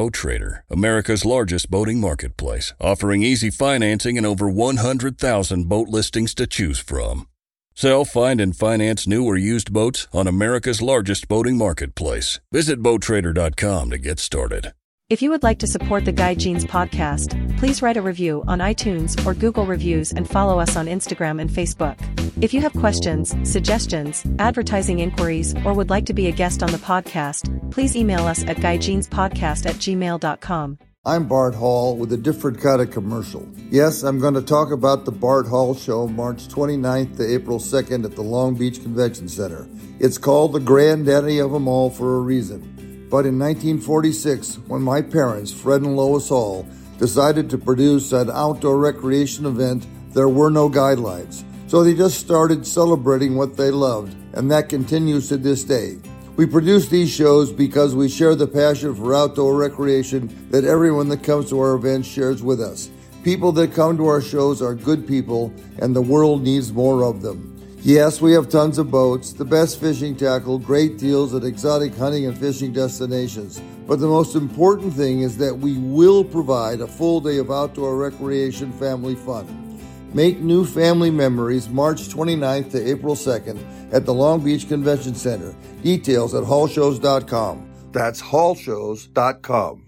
Boat Trader, America's largest boating marketplace, offering easy financing and over 100,000 boat listings to choose from. Sell, find, and finance new or used boats on America's largest boating marketplace. Visit BoatTrader.com to get started. If you would like to support the Guy Jeans podcast, please write a review on iTunes or Google Reviews and follow us on Instagram and Facebook. If you have questions, suggestions, advertising inquiries, or would like to be a guest on the podcast, please email us at guyjeanspodcast at gmail.com. I'm Bart Hall with a different kind of commercial. Yes, I'm going to talk about the Bart Hall Show March 29th to April 2nd at the Long Beach Convention Center. It's called the granddaddy of them all for a reason. But in 1946, when my parents, Fred and Lois Hall, decided to produce an outdoor recreation event, there were no guidelines. So they just started celebrating what they loved, and that continues to this day. We produce these shows because we share the passion for outdoor recreation that everyone that comes to our events shares with us. People that come to our shows are good people, and the world needs more of them. Yes, we have tons of boats, the best fishing tackle, great deals at exotic hunting and fishing destinations. But the most important thing is that we will provide a full day of outdoor recreation family fun. Make new family memories March 29th to April 2nd at the Long Beach Convention Center. Details at hallshows.com. That's hallshows.com.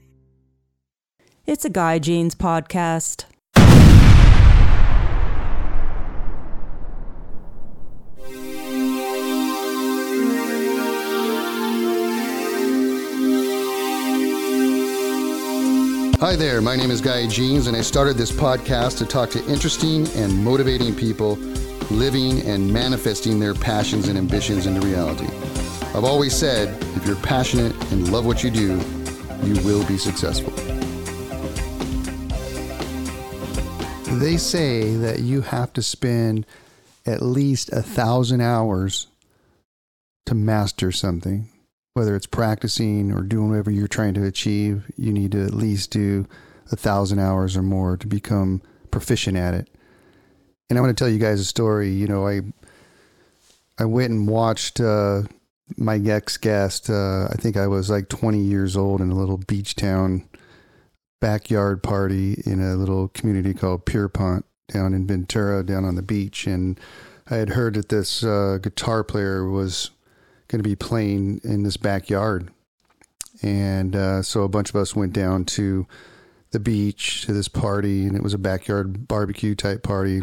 It's a Guy Jeans podcast. Hi there, my name is Guy Jeans, and I started this podcast to talk to interesting and motivating people living and manifesting their passions and ambitions into reality. I've always said if you're passionate and love what you do, you will be successful. They say that you have to spend at least a thousand hours to master something whether it's practicing or doing whatever you're trying to achieve, you need to at least do a thousand hours or more to become proficient at it. And I want to tell you guys a story. You know, I I went and watched uh, my ex guest. Uh, I think I was like 20 years old in a little beach town backyard party in a little community called Pierpont down in Ventura, down on the beach. And I had heard that this uh, guitar player was going to be playing in this backyard. And uh, so a bunch of us went down to the beach to this party, and it was a backyard barbecue type party.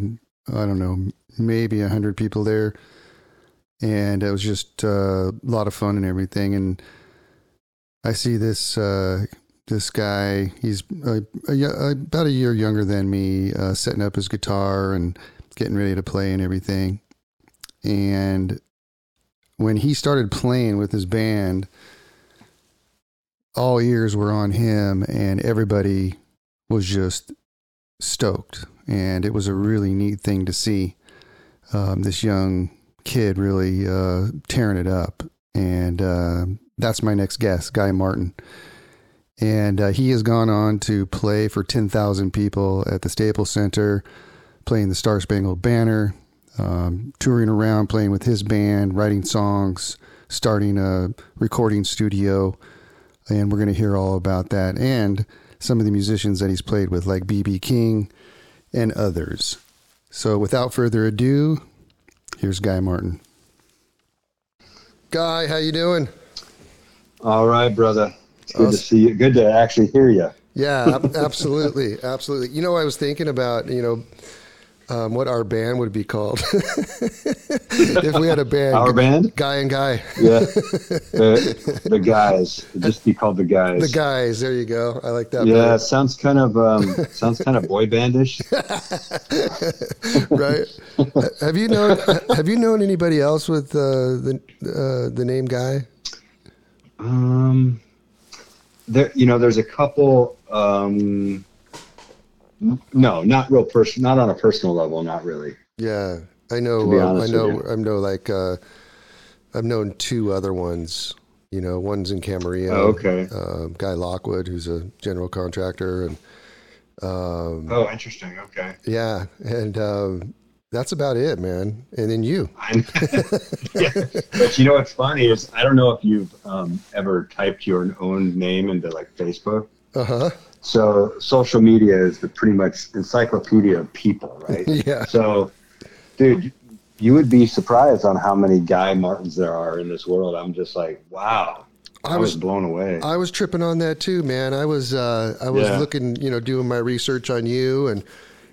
I don't know, maybe a hundred people there, and it was just uh, a lot of fun and everything. And I see this uh, this guy. He's a, a, about a year younger than me, uh, setting up his guitar and getting ready to play and everything. And when he started playing with his band, all ears were on him, and everybody was just stoked. And it was a really neat thing to see um, this young kid really uh, tearing it up. And uh, that's my next guest, Guy Martin. And uh, he has gone on to play for 10,000 people at the Staples Center, playing the Star Spangled Banner, um, touring around, playing with his band, writing songs, starting a recording studio. And we're going to hear all about that and some of the musicians that he's played with, like BB King and others. So without further ado, here's Guy Martin. Guy, how you doing? All right, brother. It's good to see you. Good to actually hear you. Yeah, absolutely, absolutely. You know, I was thinking about you know um, what our band would be called if we had a band. Our band, Guy and Guy. yeah, the, the guys. It'd just be called the guys. The guys. There you go. I like that. Yeah, better. sounds kind of um, sounds kind of boy bandish. right. have you known Have you known anybody else with uh, the uh, the name Guy? Um, there. You know, there's a couple. Um, no, not real person, not on a personal level, not really. Yeah, I know. Uh, I know. I know. Like, uh, I've known two other ones. You know, one's in Camarillo. Oh, okay. Uh, Guy Lockwood, who's a general contractor, and um, oh, interesting. Okay. Yeah, and um, that's about it, man. And then you. yeah. But you know what's funny is I don't know if you've um, ever typed your own name into like Facebook. Uh huh. So social media is the pretty much encyclopedia of people, right? Yeah. So, dude, you would be surprised on how many Guy Martins there are in this world. I'm just like, wow. I, I was, was- blown away. I was tripping on that too, man. I was uh, I was Yeah. looking, you know, doing my research on you, and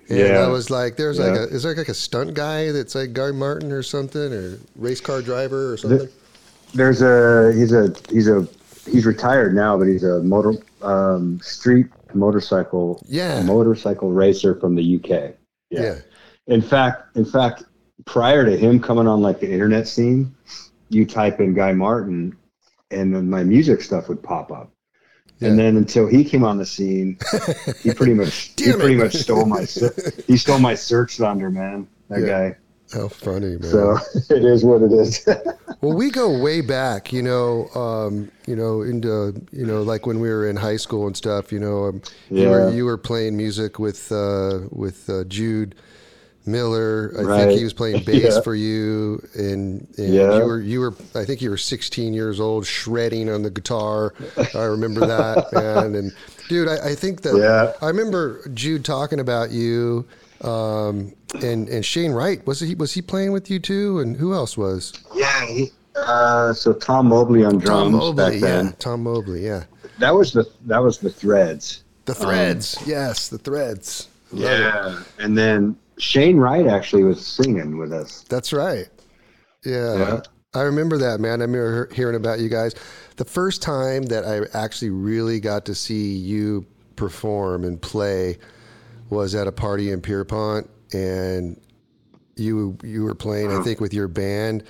and Yeah. I was like, there's like a is there like a stunt guy that's like Guy Martin or something, or race car driver or something? There's a he's a he's a he's retired now, but he's a motor um, street motorcycle Yeah. motorcycle racer from the UK. yeah. In fact, in fact, prior to him coming on like the internet scene, you type in Guy Martin, and then my music stuff would pop up. And then until he came on the scene, he pretty much he pretty much stole my he stole my search thunder, man. That Yeah. guy. How funny, man. So it is what it is. Well, we go way back, you know, um, you know, into you know, like when we were in high school and stuff. You know, um, you were you were playing music with uh, with uh, Jude Miller. I Right. think he was playing bass Yeah. for you, and, and Yeah. you were you were. I think you were 16 years old, shredding on the guitar. I remember that, man. And dude, I, I think that Yeah. I remember Jude talking about you. Um, and and Shane Wright was he was he playing with you too? And who else was? yeah. He, uh, so Tom Mobley on drums Tom Mobley, back then. yeah. Tom Mobley, yeah. That was the that was the Threads. The threads, yes, the threads. Love it. Yeah. And then Shane Wright actually was singing with us. That's right. Yeah. Yeah. I remember that, man. I remember hearing about you guys. The first time that I actually really got to see you perform and play was at a party in Pierpont, and you you were playing, I think, with your band,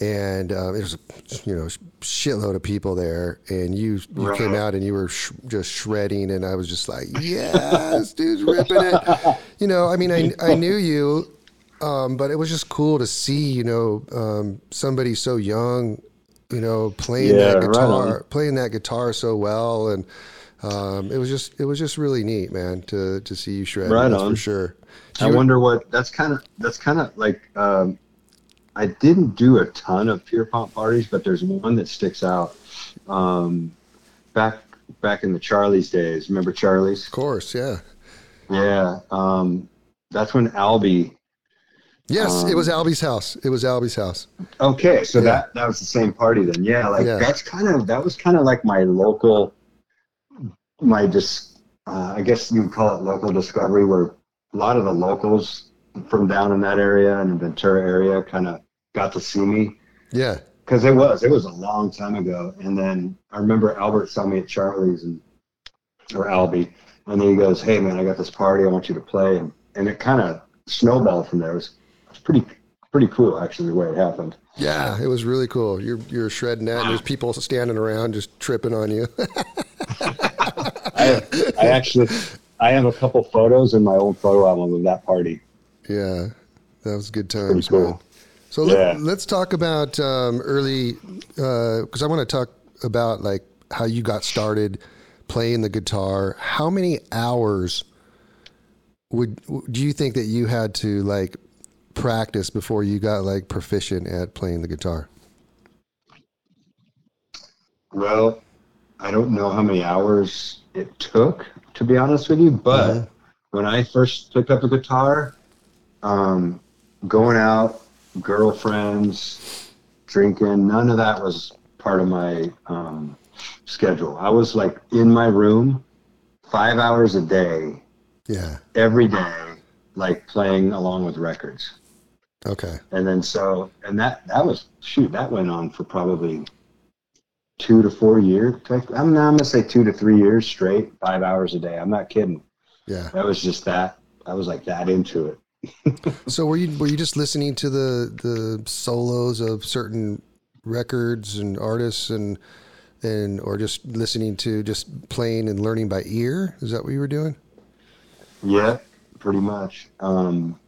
and um, there was a you know shitload of people there, and you you came out and you were sh- just shredding, and I was just like, yeah, this dude's ripping it. You know, I mean, I I knew you, um, but it was just cool to see, you know, um, somebody so young, you know, playing Yeah, that guitar, on. playing that guitar so well, and um, it was just it was just really neat, man, to to see you shred. Right on. for sure. Do I you- wonder what that's kind of that's kind of like um, I didn't do a ton of pure Pierpont parties, but there's one that sticks out. Um, back back in the Charlie's days, remember Charlie's? Of course, yeah. Yeah, um, that's when Albie. Yes, it was Um, Albie's house. It was Albie's house. Okay, so that that was the same party then. Yeah, like Yeah. that's kind of that was kind of like my local, my just uh, I guess you would call it local discovery, where a lot of the locals from down in that area and Ventura area kind of got to see me Yeah. because it was it was a long time ago. And then I remember Albert saw me at Charlie's and or Albie, and then he goes, "Hey man, I got this party. I want you to play." And, and it kind of snowballed from there. It was, it was pretty pretty cool actually the way it happened. Yeah, it was really cool. You're you're shredding that, and there's people standing around just tripping on you. I, I actually I have a couple photos in my old photo album of that party. yeah, that was a good times, cool. man. So Yeah. let, let's talk about um, early, because I want to talk about like how you got started playing the guitar. How many hours would do you think that you had to like practice before you got like proficient at playing the guitar? Well, I don't know how many hours it took to be honest with you, but when I first picked up the guitar, um, going out, girlfriends, drinking, none of that was part of my um, schedule. I was like in my room five hours a day, Yeah. every day, like playing along with records. Okay. and then so and that that was shoot that went on for probably two to four years. I'm, I'm gonna say two to three years straight five hours a day. I'm not kidding. Yeah. that was just that. I was like that into it. So were you were you just listening to the the solos of certain records and artists and and or just listening to just playing and learning by ear? Is that what you were doing? yeah pretty much. Um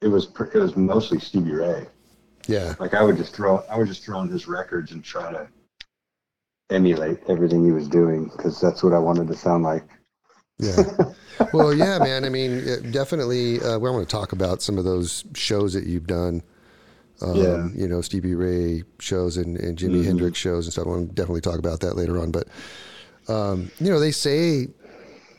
it was pr- it was mostly stevie ray Yeah. like i would just throw i would just throw in his records and try to emulate everything he was doing because that's what i wanted to sound like Yeah. well, yeah, man. I mean, it definitely. Uh, we want to talk about some of those shows that you've done. Um, Yeah. You know, Stevie Ray shows and, and Jimi Hendrix shows and stuff. I want to definitely talk about that later on. But um, you know, they say,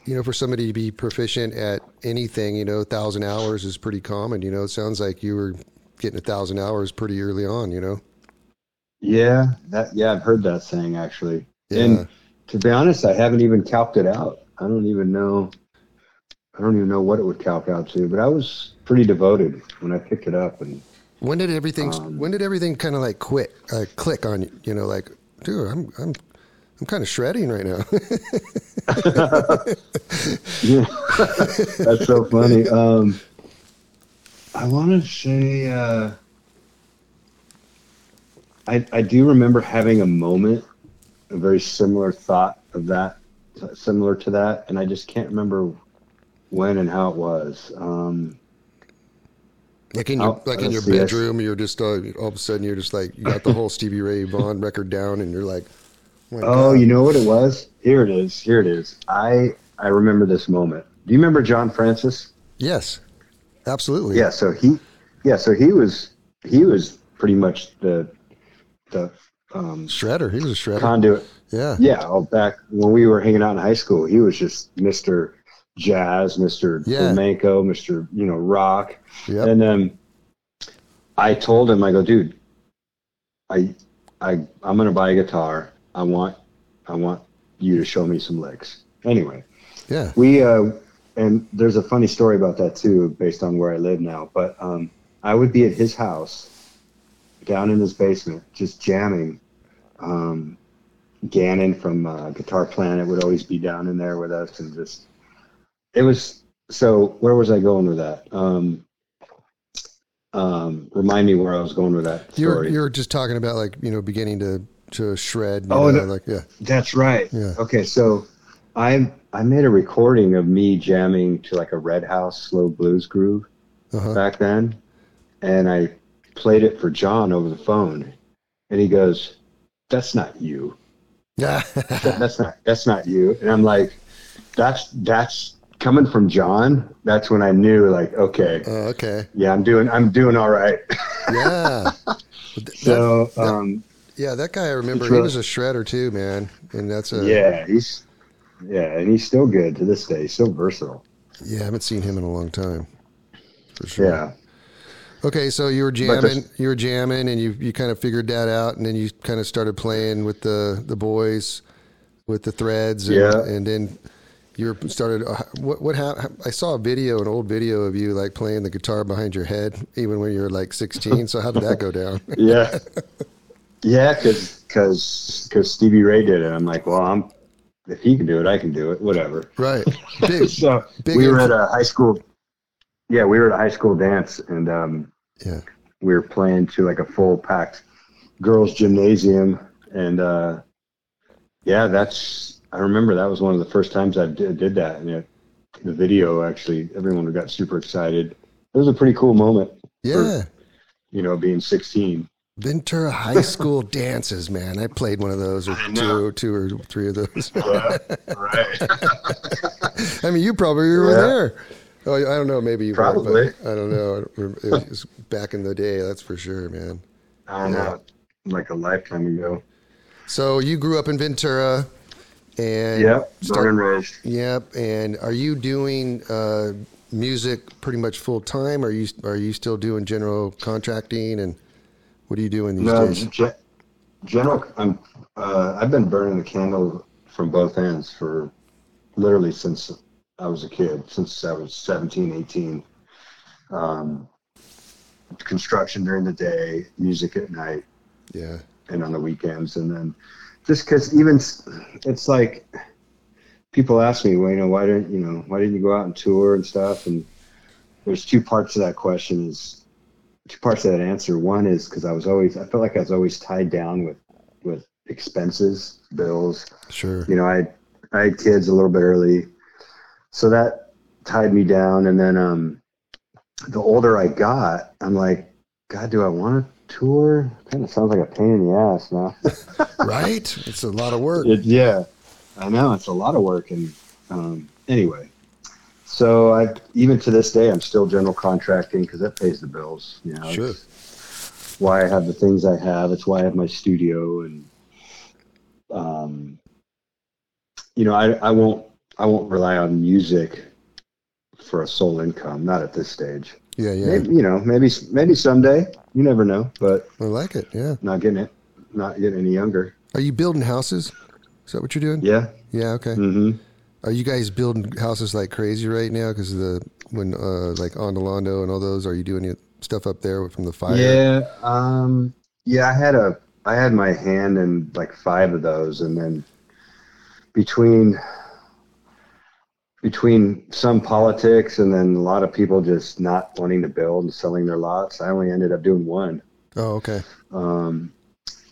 you know, for somebody to be proficient at anything, you know, a thousand hours is pretty common. You know, it sounds like you were getting a thousand hours pretty early on. You know. Yeah, that yeah, I've heard that saying actually. Yeah. And to be honest, I haven't even calced it out. I don't even know. I don't even know what it would calc out to, but I was pretty devoted when I picked it up, and When did everything? Um, when did everything kind of like quit? Uh, click on you? You know, like, dude, I'm I'm I'm kind of shredding right now. yeah, that's so funny. Um, I want to say uh, I I do remember having a moment, a very similar thought of that, similar to that, and I just can't remember when and how it was. Um, like in your Oh, like in your bedroom, you're just uh, all of a sudden you're just like you got the whole Stevie Ray Vaughan record down, and you're like, Oh, God. you know what it was? Here it is. Here it is. I I remember this moment. Do you remember John Francis? yes, absolutely. Yeah. So he, yeah. So he was he was pretty much the the um, shredder. He was a shredder. conduit. yeah, Yeah. All back when we were hanging out in high school, he was just Mister Jazz, Mister Yeah. Flamenco, Mister you know rock. Yep. And then I told him, I go, dude, I, I, I'm gonna buy a guitar. I want, I want you to show me some licks. Anyway, yeah, we, uh, and there's a funny story about that too, based on where I live now. But um, I would be at his house, down in his basement, just jamming. Um, Gannon from uh, Guitar Planet would always be down in there with us, and just it was. So where was I going with that? Um, um, remind me where I was going with that you're story. you're just talking about like you know beginning to to shred. Oh, know, no. like yeah, That's right. Yeah. Okay, so I I made a recording of me jamming to like a Red House slow blues groove uh-huh. back then, and I played it for John over the phone, and he goes, "That's not you. yeah, That, that's not that's not you." And I'm like, "That's that's coming from John." That's when I knew, like, okay, uh, okay, yeah, I'm doing I'm doing all right. yeah. so um, Yeah, that guy I remember. He was a shredder too, man. And that's a yeah, he's yeah, and he's still good to this day. He's still versatile. yeah. I haven't seen him in a long time, for sure. Yeah. Okay, so you were jamming, you were jamming, and you you kind of figured that out, and then you kind of started playing with the the boys, with the threads, and, Yeah. and then you were started. Uh, what what hap- I saw a video, an old video of you like playing the guitar behind your head, even when you were like sixteen. So how did that go down? yeah, yeah, because because Stevie Ray did it. I'm like, well, I'm if he can do it, I can do it. Whatever. right, big, So big we were at a high school. Yeah, we were at a high school dance, and um, yeah, we were playing to like a full packed girls' gymnasium, and uh, yeah, that's I remember that was one of the first times I did, did that, and it, the video actually everyone got super excited. It was a pretty cool moment, yeah. you know, being 16. Ventura High School dances, man. I played one of those, or two, two or three of those. right. I mean, you probably were Yeah. there. Oh, I don't know. Maybe you probably. were. I don't know. It was back in the day, that's for sure, man. I don't know, like a lifetime ago. So you grew up in Ventura, and Yep, start- born and raised. Yep. And are you doing uh, music pretty much full time? Are you are you still doing general contracting? And what are you doing these No, days? ge- general. I'm. Uh, I've been burning the candle from both ends for literally since I was a kid, since I was 17, 18. Um, construction during the day, music at night, Yeah. and on the weekends, and then just because even it's like people ask me, well, you know, why didn't you know, why didn't you go out and tour and stuff? And there's two parts to that question. Is two parts of that answer. One is because I was always, I felt like I was always tied down with with expenses, bills. Sure. You know, I I had kids a little bit early, so that tied me down. And then um, the older I got, I'm like, God, do I want to tour? Kind of sounds like a pain in the ass now. right? It's a lot of work. It, yeah, I know it's a lot of work, and um, anyway, so I even to this day I'm still general contracting because that pays the bills. You know, Sure. It's why I have the things I have. It's why I have my studio, and um, you know, I I won't I won't rely on music for a sole income. Not at this stage. Yeah, yeah. Maybe, you know, maybe maybe someday. You never know, but I like it. Yeah. not getting it, not getting any younger. Are you building houses? Is that what you're doing? Yeah. Yeah. Okay. hmm Are you guys building houses like crazy right now? Because the when uh, like Ondulando and all those, are you doing stuff up there from the fire? Yeah. Um. Yeah. I had a I had my hand in like five of those, and then between between some politics and then a lot of people just not wanting to build and selling their lots, I only ended up doing one. Oh, okay. Um,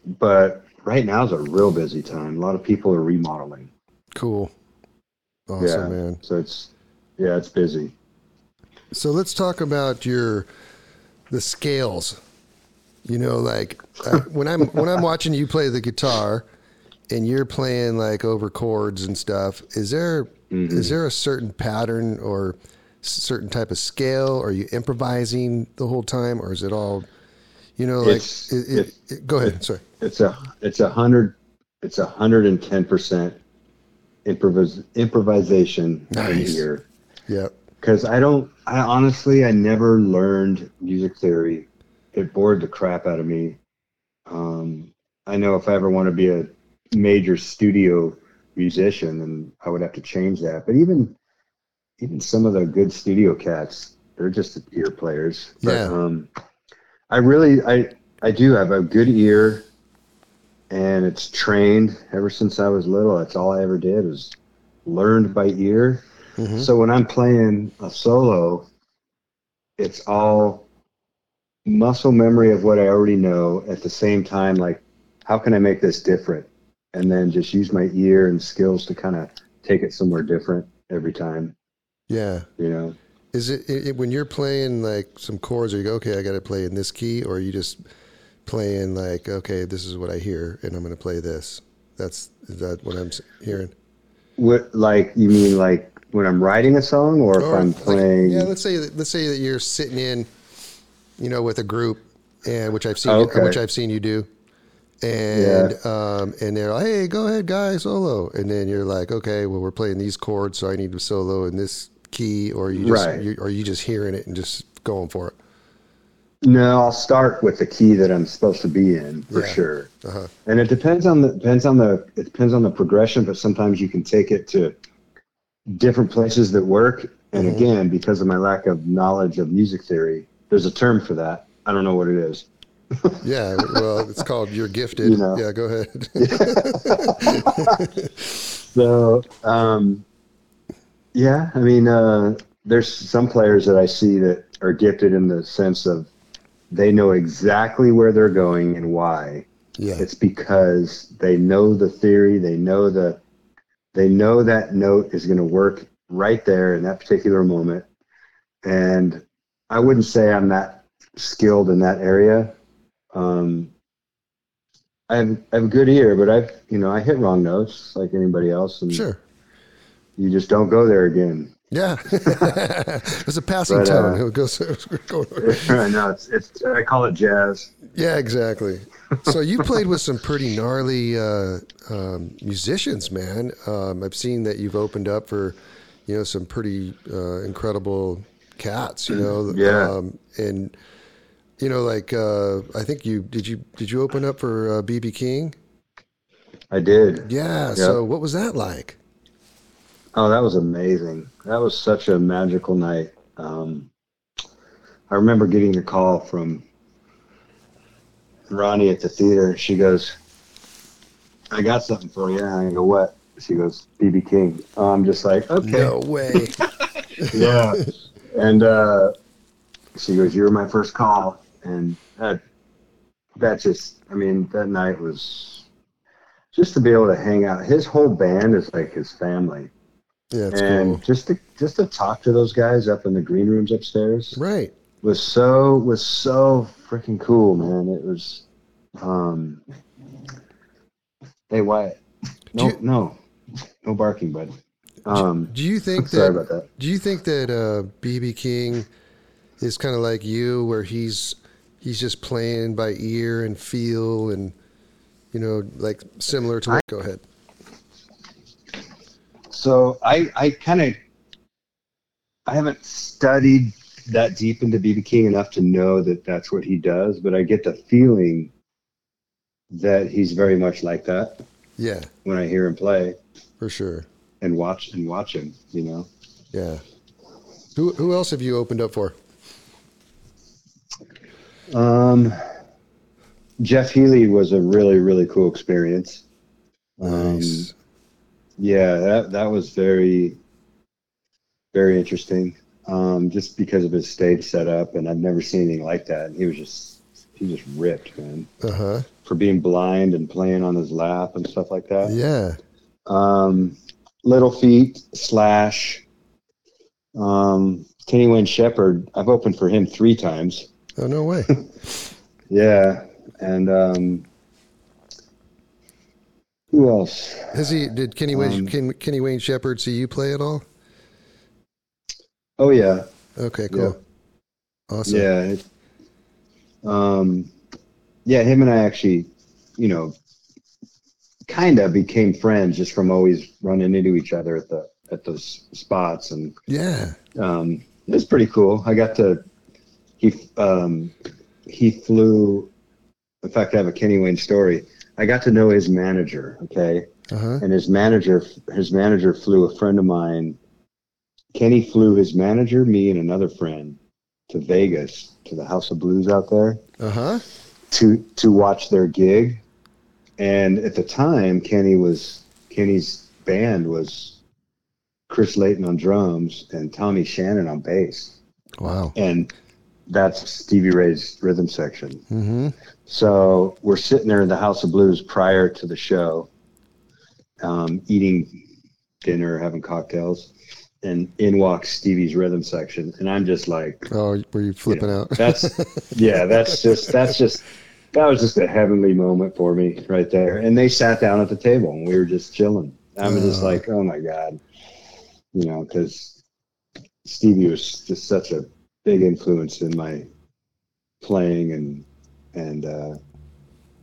but right now is a real busy time. A lot of people are remodeling. Cool. Awesome, yeah, man. So it's yeah, it's busy. So let's talk about your the scales. You know, like uh, when I'm when I'm watching you play the guitar, and you're playing like over chords and stuff. Is there is Mm-hmm. there a certain pattern or certain type of scale? Are you improvising the whole time, or is it all, you know, like? It, it, it- go ahead. Sorry. It's a it's a hundred it's a hundred and ten percent improvis improvisation Nice. in here. Yeah. Because I don't I honestly I never learned music theory. It bored the crap out of me. Um, I know if I ever want to be a major studio musician, then I would have to change that. But even even some of the good studio cats, they're just ear players. But, Yeah. Um, I really I I do have a good ear, and it's trained ever since I was little. That's all I ever did was learned by ear. Mhm. So when I'm playing a solo, it's all muscle memory of what I already know. At the same time, like how can I make this different? And then just use my ear and skills to kind of take it somewhere different every time. Yeah. You know. Is it, it, it- when you're playing like some chords? Are you go okay? I got to play in this key, or you just playing like okay, this is what I hear, and I'm going to play this. That's is that what I'm hearing? What like you mean like when I'm writing a song or if I'm like, playing? yeah, let's say that, let's say that you're sitting in, you know, with a group, and which I've seen, Okay. which I've seen you do, and um, and they're like, hey, go ahead, guys, solo, and then you're like, okay, well, we're playing these chords, so I need to solo in this key, or you just, Right. you, or you just hearing it and just going for it. No, I'll start with the key that I'm supposed to be in for Yeah. sure. Uh-huh. And it depends on the depends on the it depends on the progression, but sometimes you can take it to different places that work. And Mhm. again, because of my lack of knowledge of music theory, there's a term for that. I don't know what it is. Yeah, well, it's called "You're Gifted." You know. Yeah, go ahead. So, um, yeah, I mean, uh, there's some players that I see that are gifted in the sense of they know exactly where they're going and why. yeah, It's because they know the theory, they know the they know that note is going to work right there in that particular moment. And I wouldn't say I'm that skilled in that area. Um, I have, I have a good ear, but I've you know I hit wrong notes like anybody else, and sure. you just don't go there again. Yeah, it's a passing But, uh, tone. It goes. I know it's, it's I call it jazz. Yeah, exactly. So you played with some pretty gnarly uh, um, musicians, man. Um, I've seen that you've opened up for, you know, some pretty uh, incredible cats. You know, Yeah. Um, and you know, like uh, I think you did you did you open up for uh, BB King? I did. Yeah. So what was that like? Oh, that was amazing. That was such a magical night. Um, I remember getting the call from Ronnie at the theater. She goes, I got something for you. And I go, what? She goes, BB King. I'm just like, okay. No way. yeah. And uh, she goes, "You were my first call," and that that just, I mean, that night was just to be able to hang out. His whole band is like his family, Yeah, it's and cool. just to just to talk to those guys up in the green rooms upstairs Right. was so was so freaking cool, man. It was. um Hey, Wyatt. No, you- no, no barking, bud. Um, Do you think sorry that? about that. Do you think that uh, BB King is kind of like you, where he's he's just playing by ear and feel, and you know, like similar to? What, go ahead. So I I kind of I haven't studied that deep into BB King enough to know that that's what he does, but I get the feeling that he's very much like that Yeah, when I hear him play for sure. and watch and watch him. You know. Yeah. Who who else have you opened up for? Um, Jeff Healey was a really really cool experience. Um, Nice. Yeah, that that was very very interesting. Um, just because of his stage setup, and I've never seen anything like that. And He was just he just ripped, man, Uh huh. for being blind and playing on his lap and stuff like that. Yeah. Um, Little Feat slash um, Kenny Wayne Shepherd. I've opened for him three times. Oh no way. Yeah, and um, who else? Has he? Did Kenny Wayne Um, Ken, Kenny Wayne Shepherd see you play at all? Oh yeah, Okay, cool. Awesome. yeah. It, um, yeah, him and I actually, you know, kind of became friends just from always running into each other at the at those spots, and Yeah. um, it was pretty cool. I got to he um, he flew. In fact, I have a Kenny Wayne story. I got to know his manager. Okay, Uh huh. and his manager his manager flew a friend of mine. Kenny flew his manager, me, and another friend to Vegas to the House of Blues out there Uh huh. to to watch their gig. And at the time, Kenny was Kenny's band was Chris Layton on drums and Tommy Shannon on bass, Wow. and that's Stevie Ray's rhythm section. Mm-hmm. So we're sitting there in the House of Blues prior to the show, um, eating dinner, having cocktails, and in walks Stevie's rhythm section, and I'm just like, Oh, were you flipping out? that's yeah, that's just that's just that was just a heavenly moment for me right there. And they sat down at the table and we were just chilling. I was just Oh. like, oh my god, you know, because Stevie was just such a big influence in my playing and and uh,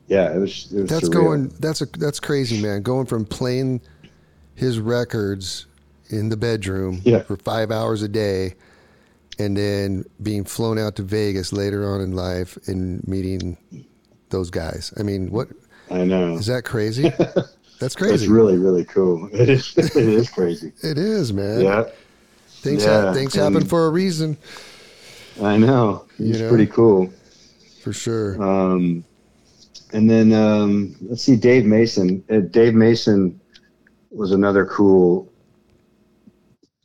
yeah, it was it was that's surreal. going. That's a that's crazy, man. Going from playing his records in the bedroom Yeah. for five hours a day, and then being flown out to Vegas later on in life and meeting those guys. I mean, what I know. is that crazy? That's crazy. It's really really cool. It is it is crazy. it is, man. Yeah, Things Yeah, ha- things and- happen for a reason, I know. You know? pretty cool. for sure. Um, and then um, let's see, Dave Mason. Uh, Dave Mason was another cool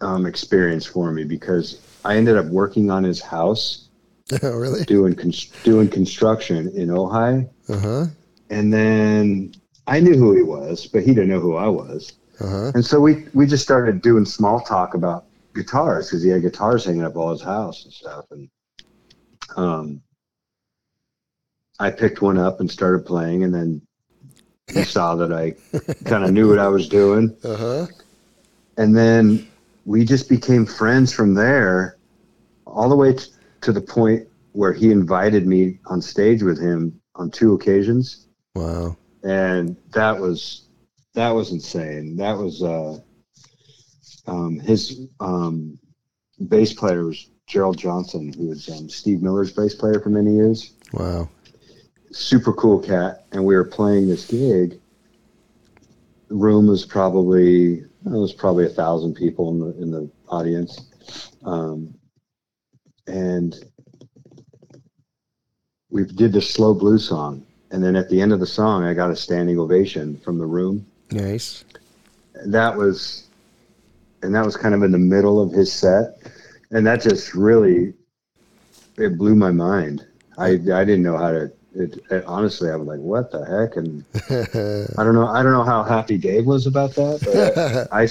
um, experience for me because I ended up working on his house oh, really? doing doing construction in Ojai, Uh huh. and then I knew who he was, but he didn't know who I was, Uh huh. and so we we just started doing small talk about guitars because he had guitars hanging up all his house and stuff, and um, I picked one up and started playing, and then he saw that I kind of knew what I was doing, Uh huh. and then we just became friends from there, all the way t- to the point where he invited me on stage with him on two occasions, Wow. and that was that was insane. That was uh, um, his um, bass player was Gerald Johnson, who was um, Steve Miller's bass player for many years. Wow. Super cool cat, and we were playing this gig. The room was probably it was probably a thousand people in the in the audience, um, and we did this slow blues song. And then at the end of the song, I got a standing ovation from the room. Nice. That was, and that was kind of in the middle of his set, and that just really, it blew my mind. I I didn't know how to. It, it, honestly, I was like, "What the heck?" And I don't know. I don't know how happy Dave was about that, but I,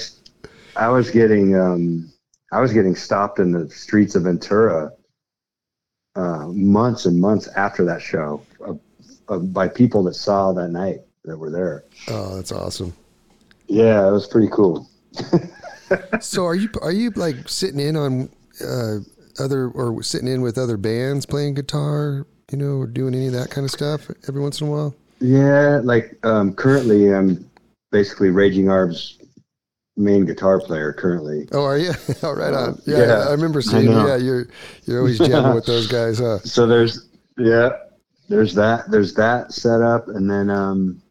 I was getting um, I was getting stopped in the streets of Ventura uh, months and months after that show uh, uh, by people that saw that night that were there. oh, that's awesome. Yeah, it was pretty cool. So are you are you like sitting in on uh, other or sitting in with other bands playing guitar, you know, or doing any of that kind of stuff every once in a while? Yeah, like um, currently I'm basically Raging Arb's main guitar player currently. Oh, are you? oh, right on. Yeah, Yeah, I remember I seeing. know. Yeah, you're you're always jamming with those guys, huh? So there's yeah, there's that there's that setup, and then um,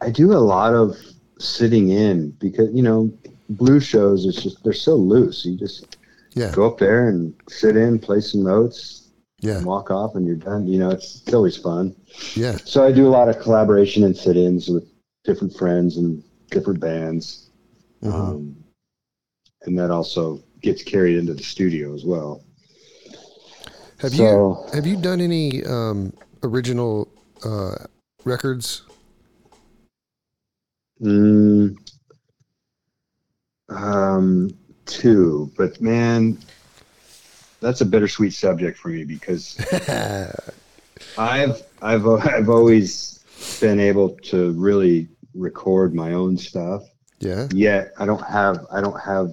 I do a lot of sitting in because you know blues shows. It's just they're so loose. You just Yeah, go up there and sit in, play some notes, yeah, and walk off, and you're done. You know, it's, it's always fun. yeah. So I do a lot of collaboration and sit-ins with different friends and different bands, Mhm. um, and that also gets carried into the studio as well. Have so- you have you done any um, original uh, records? Mm, um, two, but man, that's a bittersweet subject for me because I've I've I've always been able to really record my own stuff. Yeah, Yet I don't have I don't have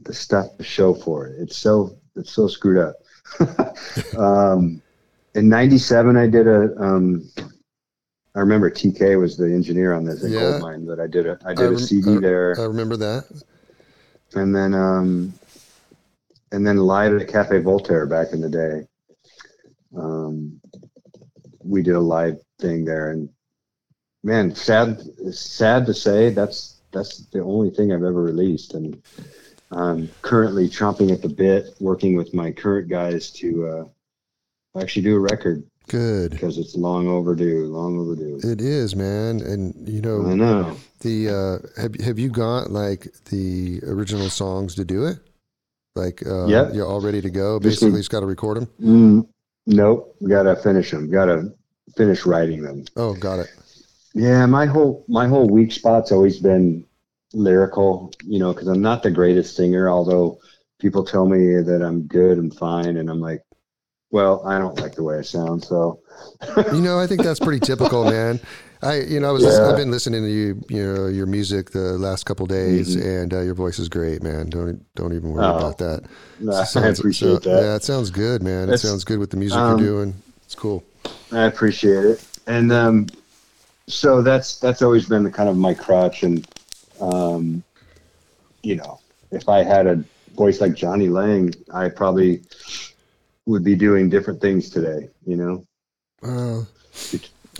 the stuff to show for it. It's so it's so screwed up. um, in '97, I did a. Um, I remember TK was the engineer on this at Yeah. Goldmine, but I did a I I did a rem- CD I- there, I remember that. and then um, and then live at Cafe Voltaire back in the day. Um, we did a live thing there, and man, sad sad to say that's that's the only thing I've ever released, and I'm currently chomping at the bit, working with my current guys to uh, actually do a record Good. because it's long overdue, long overdue. It is, man, and you know. I know the uh, have have you got like the original songs to do it? Like, uh, Yep. you're all ready to go. Basically, need- just got to record them. Mm, nope, gotta finish them. Gotta finish writing them. Oh, got it. Yeah, my whole my whole weak spot's always been lyrical, you know, because I'm not the greatest singer. Although people tell me that I'm good and fine, and I'm like, well, I don't like the way I sound, so You know, I think that's pretty typical, man. I, you know, I was Yeah. I've been listening to you, you know, your music the last couple days, Mhm. and uh, your voice is great, man. Don't don't even worry Oh, about that. I Sounds- appreciate so- that. Yeah, it sounds good, man. It sounds good with the music um, you're doing. It's cool. I appreciate it. And um, so that's that's always been the kind of my crutch. And um, you know, if I had a voice like Jonny Lang, I probably would be doing different things today. You know. Uh,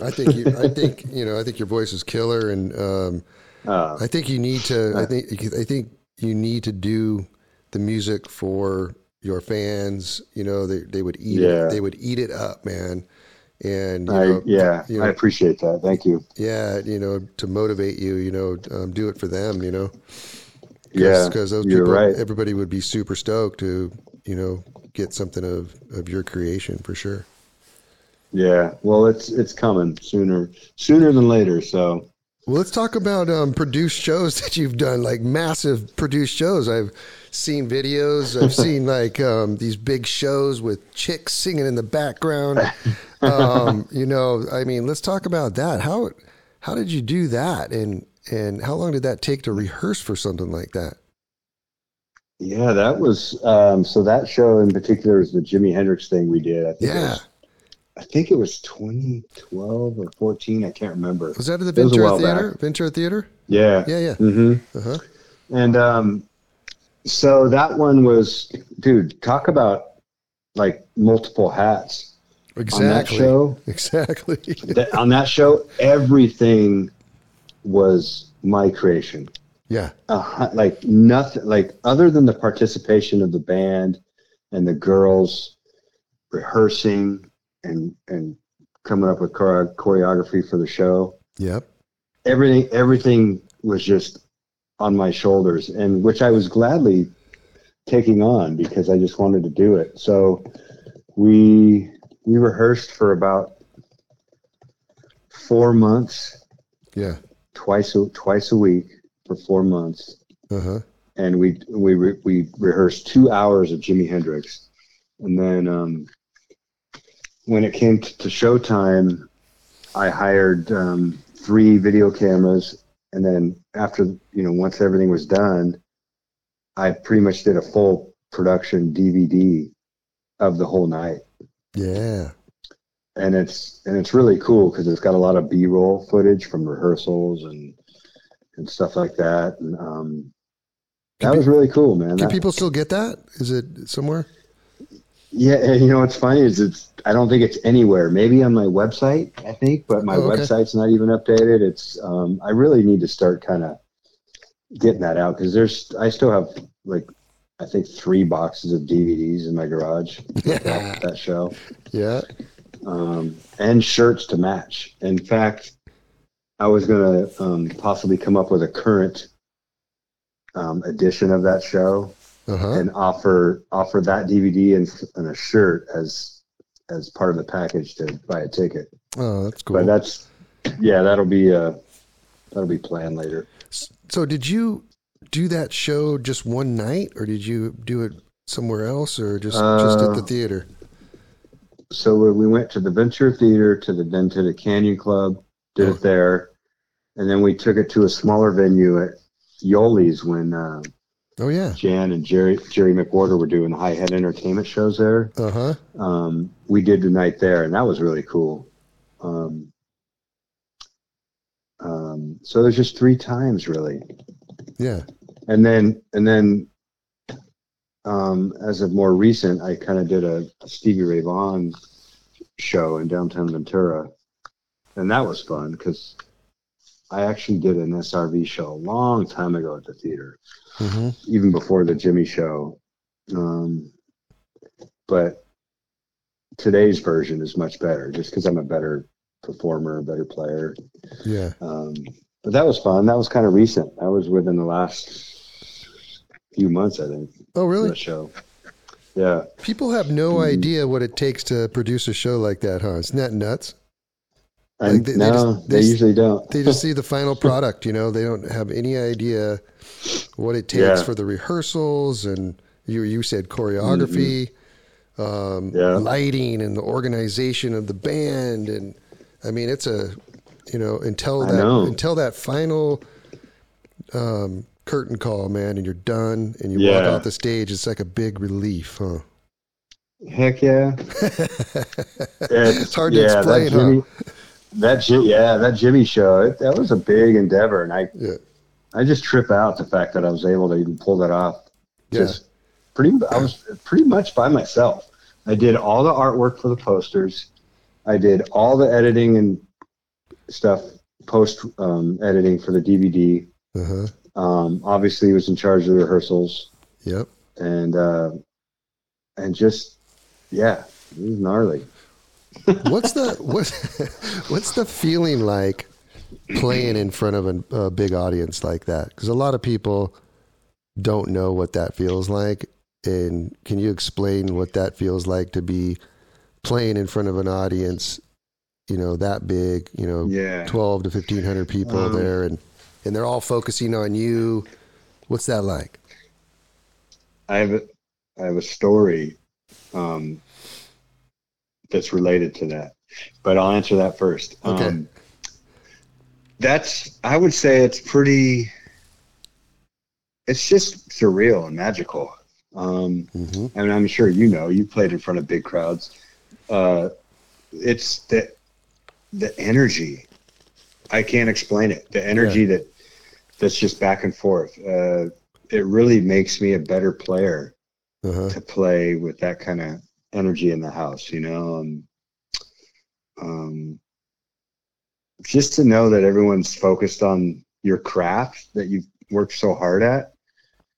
I think you, I think you know, I think your voice is killer, and um, Uh, I think you need to. I think I think you need to do the music for your fans. You know, they they would eat Yeah. it. They would eat it up, man. And I, know, yeah, you I appreciate that. Thank you. yeah, you know, to motivate you. You know, um, do it for them. You know, Yeah, because those you're people, right. everybody would be super stoked to you know get something of of your creation for sure. Yeah. Well, it's it's coming sooner sooner than later. So Well, let's talk about um, produced shows that you've done, like massive produced shows. I've seen videos. I've seen like um, these big shows with chicks singing in the background. Um, you know, I mean, let's talk about that. How how did you do that, and and how long did that take to rehearse for something like that? Yeah, that was um, so that show in particular is the Jimi Hendrix thing we did. I think Yeah, was, I think it was 2012 or 14. I can't remember. was that at the It was a Ventura Theater? back. Ventura Theater? Yeah. Yeah, yeah. hmm Uh huh. And um, so that one was, dude, talk about like multiple hats. Exactly. On that show? Exactly. That, on that show, everything was my creation. Yeah. hu- like nothing like other than the participation of the band and the girls rehearsing and and coming up with chore- choreography for the show Yep. everything everything was just on my shoulders and which i was gladly taking on because i just wanted to do it so we we rehearsed for about four months Yeah. twice a twice a week for four months Uh huh. and we we re, we rehearsed two hours of Jimi Hendrix, and then um, when it came to, to showtime, I hired um, three video cameras, and then after you know once everything was done, I pretty much did a full production DVD of the whole night, Yeah. and it's and it's really cool because it's got a lot of B-roll footage from rehearsals and and stuff like that. And um, that was really cool, man. Can That- people still get that? Is it somewhere? yeah, and you know what's funny is it's I don't think it's anywhere. Maybe on my website, I think, but my Oh, okay. website's not even updated. It's um, I really need to start kind of getting that out because there's I still have like I think three boxes of DVDs in my garage. that, that show. Yeah. um, and shirts to match. In fact, I was going to um, possibly come up with a current um, edition of that show Uh huh. and offer offer that DVD and, and a shirt as as part of the package to buy a ticket. Oh, that's cool. But that's yeah, that'll be uh, that'll be planned later. so, did you do that show just one night, or did you do it somewhere else, or just just at the Uh, theater? So we we went to the Ventura Theater, to the then to the Canyon Club, did it there, and then we took it to a smaller venue at Yoli's when uh, Oh yeah. Jan and Jerry Jerry McWhorter were doing high head entertainment shows there. Uh huh. Um, we did the night there, and that was really cool. Um, um, so there's just three times really, Yeah. and then and then um, as of more recent, I kind of did a, a Stevie Ray Vaughan show in downtown Ventura, and that was fun because I actually did an SRV show a long time ago at the theater hmm even before the Jimmy show. Um, but today's version is much better just because I'm a better performer, a better player. Yeah. Um, but that was fun. That was kind of recent. That was within the last few months, I think, Oh really? show. Yeah. People have no idea what it takes to produce a show like that, huh? Isn't that nuts? I, Like, they- they no, just- they, they just- usually don't. They just see the final product, you know. They don't have any idea what it takes Yeah. for the rehearsals and you you said choreography, um, Mm-hmm. Yeah. lighting, and the organization of the band, and I mean it's a you know until that know. until that final um, curtain call, man, and you're done and you walk off the stage. It's like a big relief, huh? Heck yeah. It's hard to explain, huh? That yeah, that Jimmy show. It, that was a big endeavor, and I Yeah. I just trip out the fact that I was able to even pull that off. Yeah. Pretty, I was pretty much by myself. I did all the artwork for the posters. I did all the editing and stuff, post um, editing for the DVD. Uh huh. Um, obviously, was in charge of the rehearsals Yep. and uh, and just yeah, it was gnarly. What's the what, what's the feeling like playing in front of a, a big audience like that? Because a lot of people don't know what that feels like. And can you explain what that feels like to be playing in front of an audience, you know, that big, you know, Yeah. twelve to fifteen hundred people Um, there, and and they're all focusing on you. What's that like? I have a, I have a story um, that's related to that, but I'll answer that first. Okay. Um, that's I would say it's pretty. It's just surreal and magical. Um, hmm I mean, I'm sure you know you played in front of big crowds. Uh, it's the the energy. I can't explain it. The energy that that's just back and forth. Uh, it really makes me a better player Uh-huh. to play with that kind of energy in the house. You know, um, um, just to know that everyone's focused on your craft that you've worked so hard at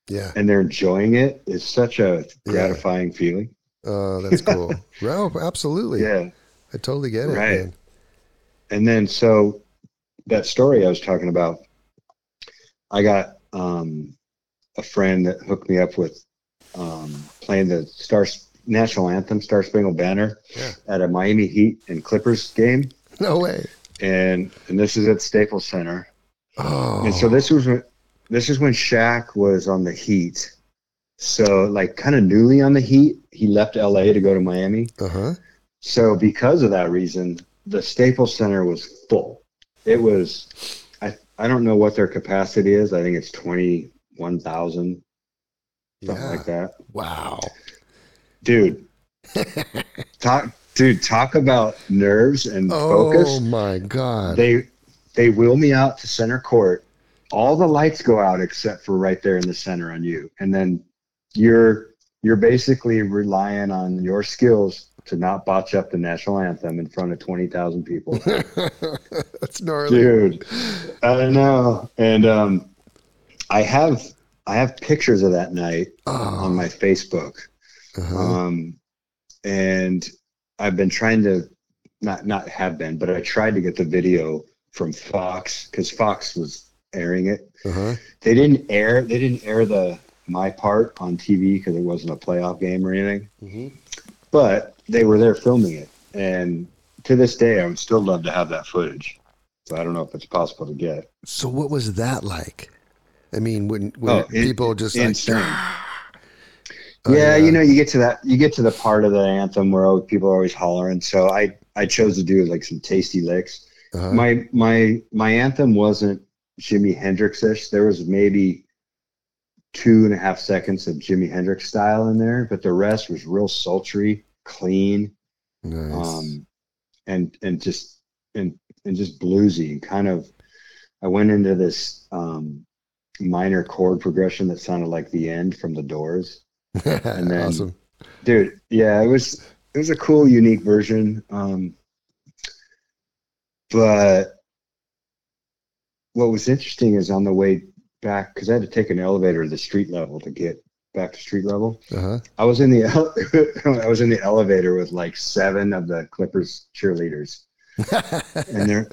Yeah. and they're enjoying it is such a gratifying feeling. Oh, that's cool. well, absolutely. Yeah. I totally get it. Right. man. And then so that story I was talking about, I got um, a friend that hooked me up with um, playing the Star national anthem, Star Spangled Banner, Yeah. at a Miami Heat and Clippers game, No way. and and this is at Staples Center. Oh. And so this was when this is when Shaq was on the Heat. So like kind of newly on the Heat, he left LA to go to Miami. Uh huh. So because of that reason, the Staples Center was full. It was I I don't know what their capacity is. I think it's twenty one thousand, something Yeah. like that. Wow. Dude. talk dude, talk about nerves and Oh focus. Oh my God. They they wheel me out to center court all the lights go out except for right there in the center on you, and then you're you're basically relying on your skills to not botch up the national anthem in front of twenty thousand people. That's gnarly. dude i know and um i have i have pictures of that night on my facebook Uh-huh. um and i've been trying to not not have been but i tried to get the video from fox because fox was airing it Uh-huh. they didn't air they didn't air the my part on tv because it wasn't a playoff game or anything Mhm. but they were there filming it and to this day i would still love to have that footage so i don't know if it's possible to get So what was that like? I mean, when when Oh, it- people just insane. like yeah, Oh, yeah. you know, you get to that, you get to the part of the anthem where people are always hollering. So I, I chose to do like some tasty licks. uh-huh. My, my, my anthem wasn't Jimi Hendrix ish. There was maybe two and a half seconds of Jimi Hendrix style in there, but the rest was real sultry, clean, nice. um, and and just and and just bluesy and kind of. I went into this um, minor chord progression that sounded like the end from the Doors. And then- awesome. dude yeah it was it was a cool unique version um but what was interesting is on the way back because i had to take an elevator to the street level to get back to street level Uh-huh. i was in the ele- i was in the elevator with like seven of the clippers cheerleaders and they're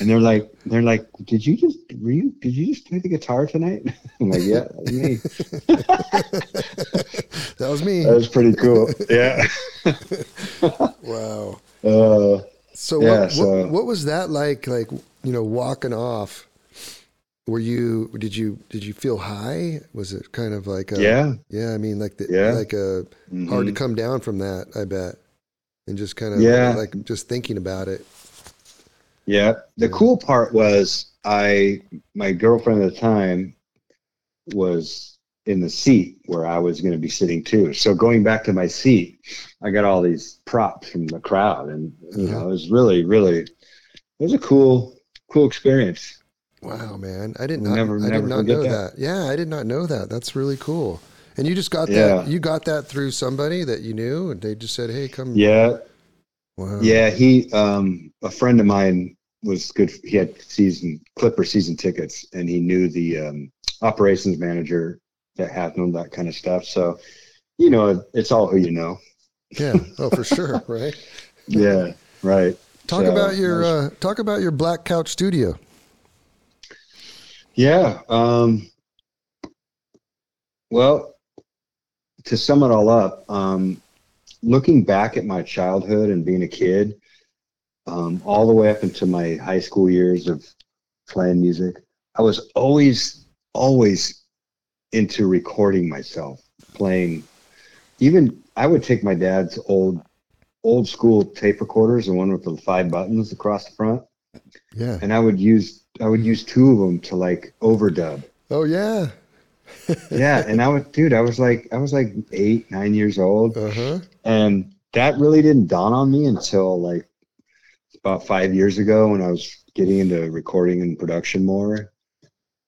and they're like they're like did you just were you did you just play the guitar tonight i'm like yeah that was me that was me. that was pretty cool yeah wow. uh So, Yeah, what, so- what what was that like? Like you know, walking off. Were you? Did you? Did you feel high? Was it kind of like a, yeah Yeah, I mean, like the Yeah. like a hard to Mhm. come down from that. I bet, and just kind of Yeah. like just thinking about it. Yeah. The cool part was I my girlfriend at the time was in the seat where I was going to be sitting too. So going back to my seat, I got all these props from the crowd, and you know it was really, really, it was a cool, cool experience. Wow, man, I didn't never- I did never not know that. that. Yeah, I did not know that. That's really cool. And you just got Yeah. that. You got that through somebody that you knew, and they just said, "Hey, come." Yeah, Wow. yeah. He, um, a friend of mine was good. He had season Clipper season tickets, and he knew the um, operations manager that handled that kind of stuff. So, you know, it's all who you know. Yeah. Oh, for sure. Right. Yeah, right. Talk So, about your uh, talk about your black couch studio. yeah. Um, well, to sum it all up, um, looking back at my childhood and being a kid, um, all the way up into my high school years of playing music, I was always, always into recording myself playing. Even I would take my dad's old, old school tape recorders, the one with the five buttons across the front, Yeah. and I would use I would use two of them to like overdub. Oh yeah. Yeah, and I was dude, I was like I was like eight, nine years old, Uh huh. and that really didn't dawn on me until like about five years ago when I was getting into recording and production more.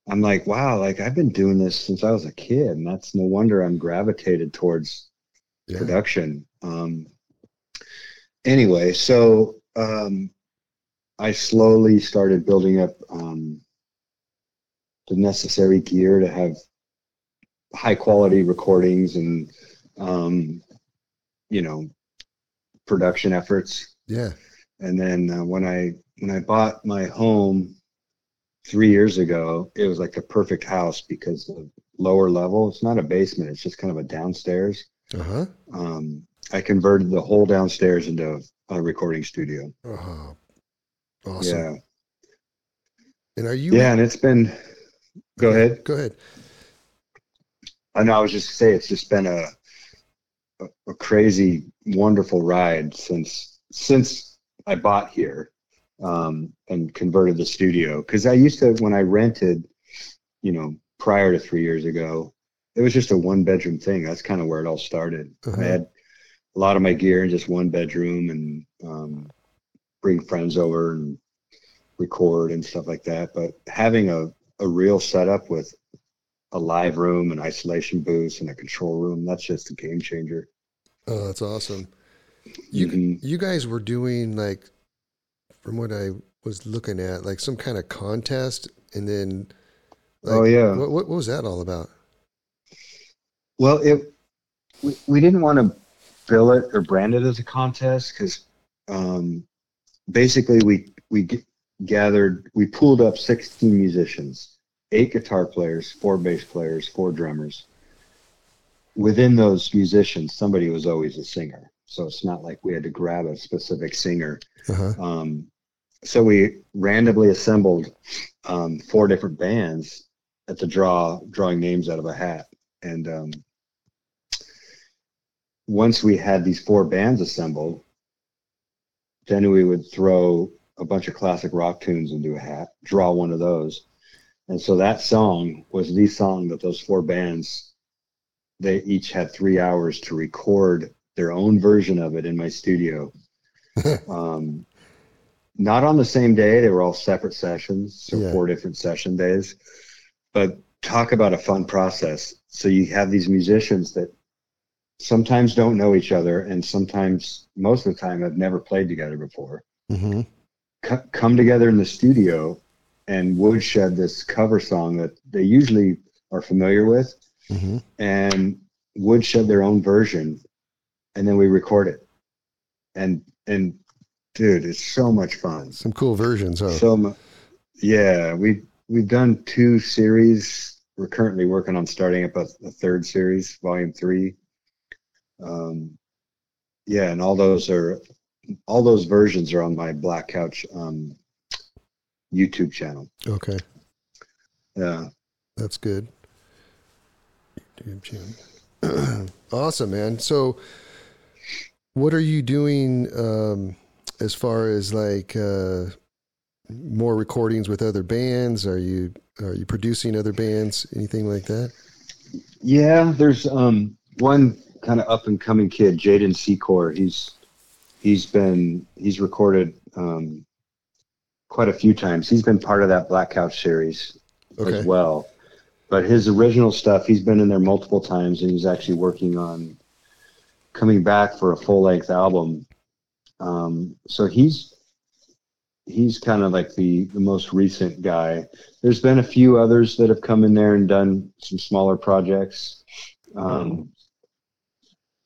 I'm like, wow, like I've been doing this since I was a kid, and that's no wonder I'm gravitated towards Yeah. production. Um, anyway, so um, I slowly started building up um, the necessary gear to have high quality recordings and um, you know production efforts. Yeah. And then uh, when I when I bought my home three years ago, it was like the perfect house because the lower level. It's not a basement; it's just kind of a downstairs Uh huh. um, I converted the whole downstairs into a recording studio. Oh, awesome. Yeah, And are you? yeah, and it's been. Go ahead. Go ahead. I know. I was just to say it's just been a, a a crazy, wonderful ride since since I bought here um, and converted the studio. Because I used to when I rented, you know, prior to three years ago, it was just a one bedroom thing. That's kind of where it all started. Uh-huh. I had a lot of my gear in just one bedroom and um, bring friends over and record and stuff like that. But having a, a real setup with a live room, an isolation booth, and a control room, that's just a game changer. Oh, that's awesome. You You guys were doing like, from what I was looking at, like some kind of contest, and then. Like, Oh, yeah. What, what what was that all about? Well, it we, we didn't want to bill it or brand it as a contest because um, basically we we g- gathered we pooled up 16 musicians, eight guitar players, four bass players, four drummers. Within those musicians, somebody was always a singer, so it's not like we had to grab a specific singer. Uh-huh. Um, so we randomly assembled um, four different bands at the draw, drawing names out of a hat. And um, once we had these four bands assembled, then we would throw a bunch of classic rock tunes into a hat, draw one of those. And so that song was the song that those four bands, they each had three hours to record their own version of it in my studio. um, not on the same day. They were all separate sessions, so Yeah. four different session days. But talk about a fun process. So you have these musicians that sometimes don't know each other, and sometimes, most of the time, have never played together before. Mm-hmm. Co- come together in the studio and woodshed this cover song that they usually are familiar with, Mm-hmm. and woodshed their own version, and then we record it. And and dude, it's so much fun. Some cool versions, huh? So yeah, we we've done two series. We're currently working on starting up a, a third series, volume three. Um, yeah, and all those are all those versions are on my Black Couch um, YouTube channel. okay, Yeah, that's good. awesome, man. So, what are you doing um, as far as like uh, more recordings with other bands? Are you are you producing other bands? Anything like that? yeah. There's um, one kind of up and coming kid, Jaden Secor. He's he's been he's recorded um, quite a few times. He's been part of that Black Couch series Okay. as well. But his original stuff, he's been in there multiple times, and he's actually working on coming back for a full length album. Um, so he's he's kind of like the the most recent guy. There's been a few others that have come in there and done some smaller projects. Um,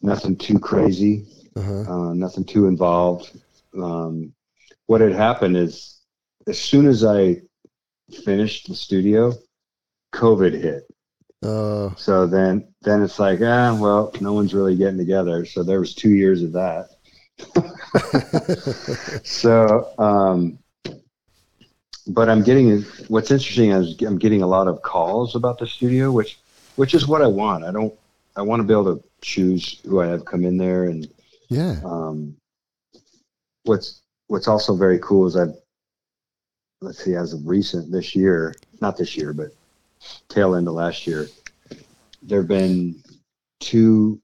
nothing too crazy Uh-huh. uh, nothing too involved. Um, what had happened is, as soon as I finished the studio, COVID hit. Uh, So then, then it's like, ah, well, no one's really getting together. So there was two years of that. so, um, but I'm getting what's interesting is I'm getting a lot of calls about the studio, which, which is what I want. I don't. I want to be able to choose who I have come in there and yeah. um, what's what's also very cool is I've let's see, as of recent this year, not this year, but tail end of last year, there have been two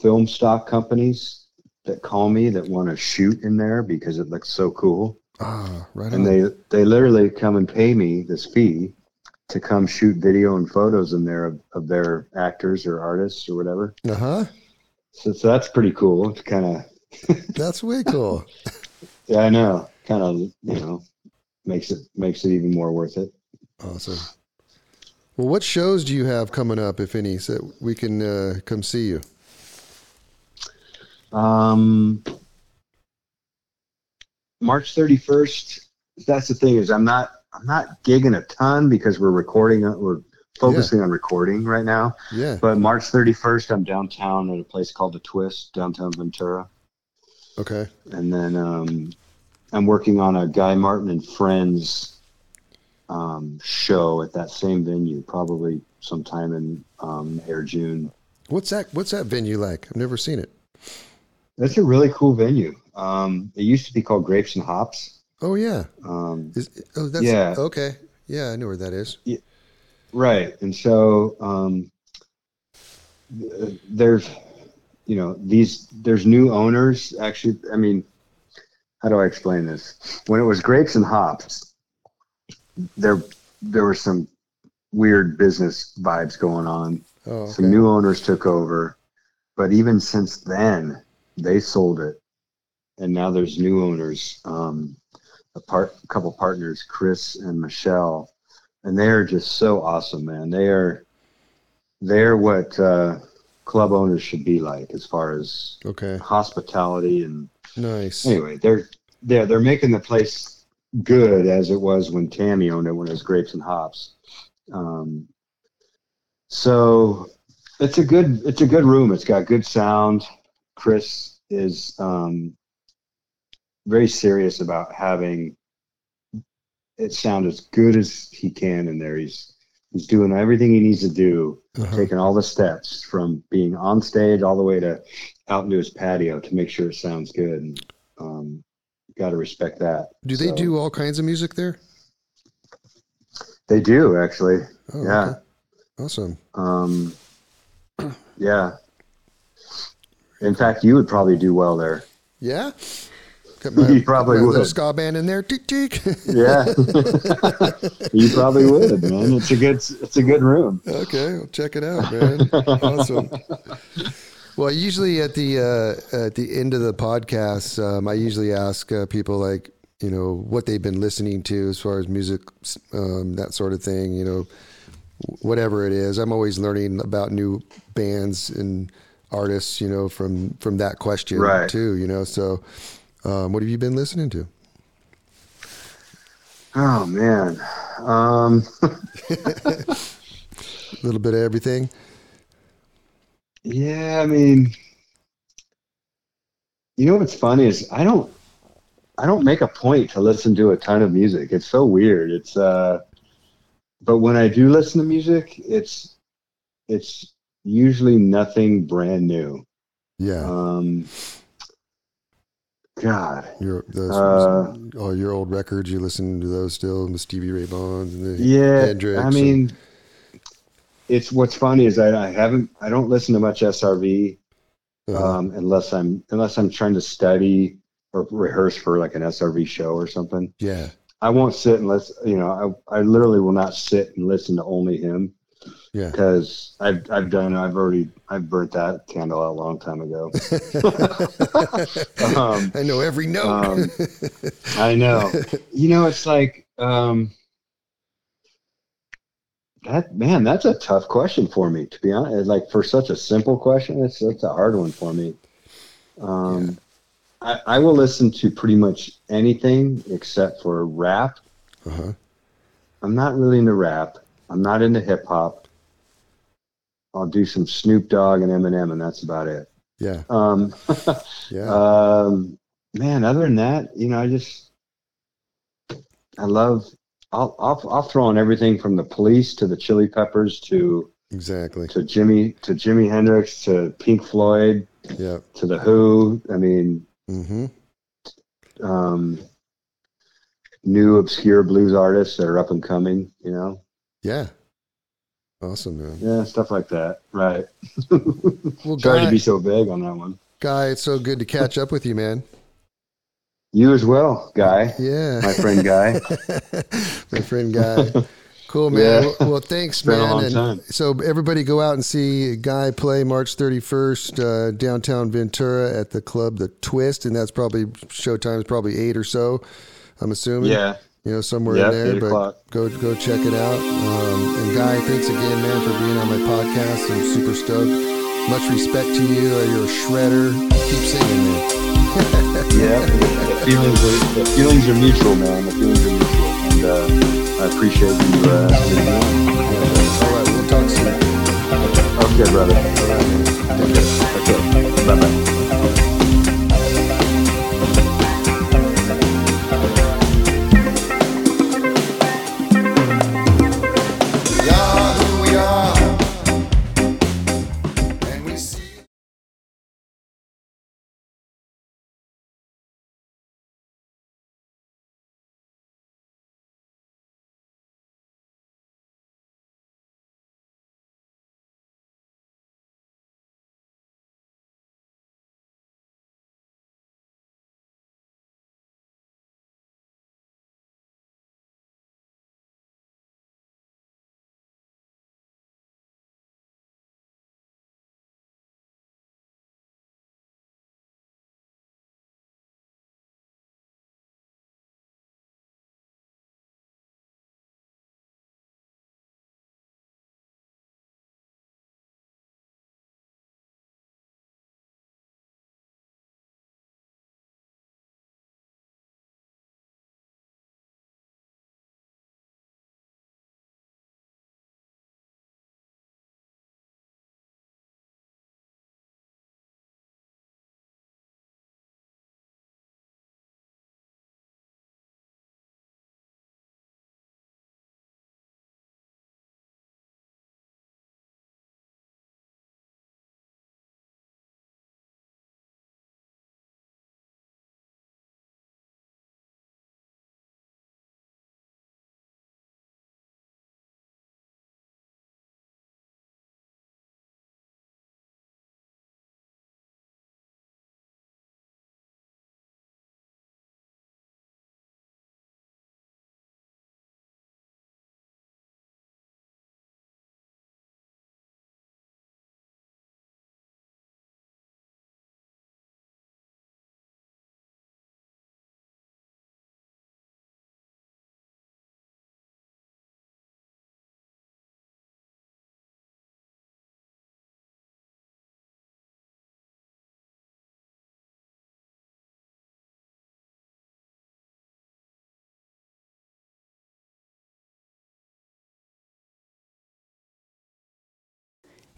film stock companies that call me that want to shoot in there because it looks so cool, Ah, right and on. they they literally come and pay me this fee to come shoot video and photos in there of, of their actors or artists or whatever. uh huh. So, so that's pretty cool. It's kind of That's way cool. Yeah, I know. Kind of, you know, makes it makes it even more worth it. Awesome. Well, what shows do you have coming up, if any, so we can uh, come see you? Um, March thirty first. That's the thing is, I'm not I'm not gigging a ton because we're recording. uh, We're focusing on recording right now. Yeah. But March thirty first, I'm downtown at a place called the Twist, downtown Ventura, Okay. and then um, I'm working on a Guy Martin and Friends um, show at that same venue, probably sometime in um, May or June. What's that? What's that venue like? I've never seen it. That's a really cool venue. Um, it used to be called Grapes and Hops. Oh yeah. Um, Is oh that's Yeah. okay. Yeah, I know where that is. right. And so um, there's, you know, these, there's new owners. Actually, I mean, how do I explain this? When it was Grapes and Hops, there, there were some weird business vibes going on. Oh, okay. Some new owners took over, but even since then, they sold it, and now there's new owners. Um, a part, a couple partners, Chris and Michelle, and they are just so awesome, man. They are, they're what uh, club owners should be like as far as okay. hospitality and Nice. anyway, they're they're they're making the place good as it was when Tammy owned it when it was grapes and hops. Um, so it's a good it's a good room. It's got good sound. Chris is um, very serious about having it sound as good as he can in there. He's he's doing everything he needs to do, Uh-huh. taking all the steps from being on stage all the way to out into his patio to make sure it sounds good. And got to respect that. Do they So- do all kinds of music there? They do actually. Oh, yeah. okay. Awesome. Um, yeah. In fact, you would probably do well there. Yeah. Got You probably my little would. ska band in there. Tick tick. Yeah, you probably would, man. It's a good, it's a good room. okay, I'll check it out, man. awesome. Well, usually at the uh, at the end of the podcast, um, I usually ask uh, people like you know what they've been listening to as far as music, um, that sort of thing. You know, whatever it is. I'm always learning about new bands and artists. You know, from from that question Right. too. You know, so um, what have you been listening to? Oh man, um, A little bit of everything. Yeah. I mean, you know what's funny is I don't, I don't make a point to listen to a ton of music. It's so weird. It's, uh, but when I do listen to music, it's, it's usually nothing brand new. Yeah, Um, God, your those, uh, all your old records. You listen to those still, the Stevie Ray Vaughan's and the Yeah, Hendrix I and- mean, it's what's funny is I, I haven't I don't listen to much SRV Uh-huh. um, unless I'm unless I'm trying to study or rehearse for like an SRV show or something. yeah, I won't sit unless. You know, I I literally will not sit and listen to only him yeah. because I've I've done I've already I've burnt that candle out a long time ago. um, I know every note. um, I know. You know, it's like um, that. Man, that's a tough question for me. To be honest, like for such a simple question, it's it's a hard one for me. Um, I, I will listen to pretty much anything except for rap. uh-huh. I'm not really into rap. I'm not into hip hop. I'll do some Snoop Dogg and Eminem, and that's about it. Yeah, Um, yeah. um, man, other than that, you know, I just, I love, I'll, I'll, I'll throw in everything from the police to the Chili Peppers to, exactly. to Jimmy, to Jimi Hendrix to Pink Floyd Yeah. to the Who. I mean, Mm-hmm. um, new obscure blues artists that are up and coming, you know, Yeah. Awesome, man. yeah, stuff like that. Right. Well, Sorry guy, to be so vague on that one. guy, it's so good to catch up with you, man. You as well, guy, Yeah, my friend, guy. my friend, guy. Cool, man. Yeah. Well, well, thanks, been a man. long and time. so everybody go out and see Guy play March 31st, uh, downtown Ventura at the club, The Twist, and that's probably showtime is probably eight or so. I'm assuming. Yeah. you know, somewhere Yep, in there. but o'clock. go go check it out. Um, and Guy, thanks again, man, for being on my podcast. I'm super stoked. Much respect to you. You're a shredder. Keep singing, man. Yeah, the feelings are the feelings are mutual, man. The feelings are mutual, and uh, I appreciate you uh. Yeah. All right, we'll talk soon. Okay, brother. All right,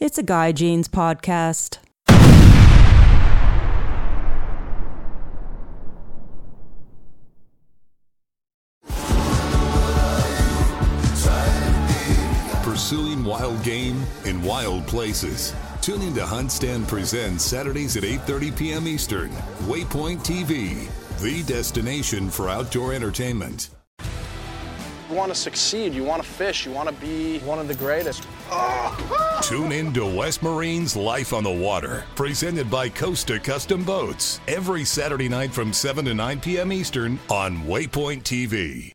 It's a Guy Jeans podcast. Pursuing wild game in wild places. Tune in to Hunt Stand Presents Saturdays at 8:30 p.m. Eastern. Waypoint TV, the destination for outdoor entertainment. You want to succeed, you want to fish, you want to be one of the greatest. Oh. Tune in to West Marine's Life on the Water, presented by Costa Custom Boats, every Saturday night from 7 to 9 p.m. Eastern on Waypoint TV.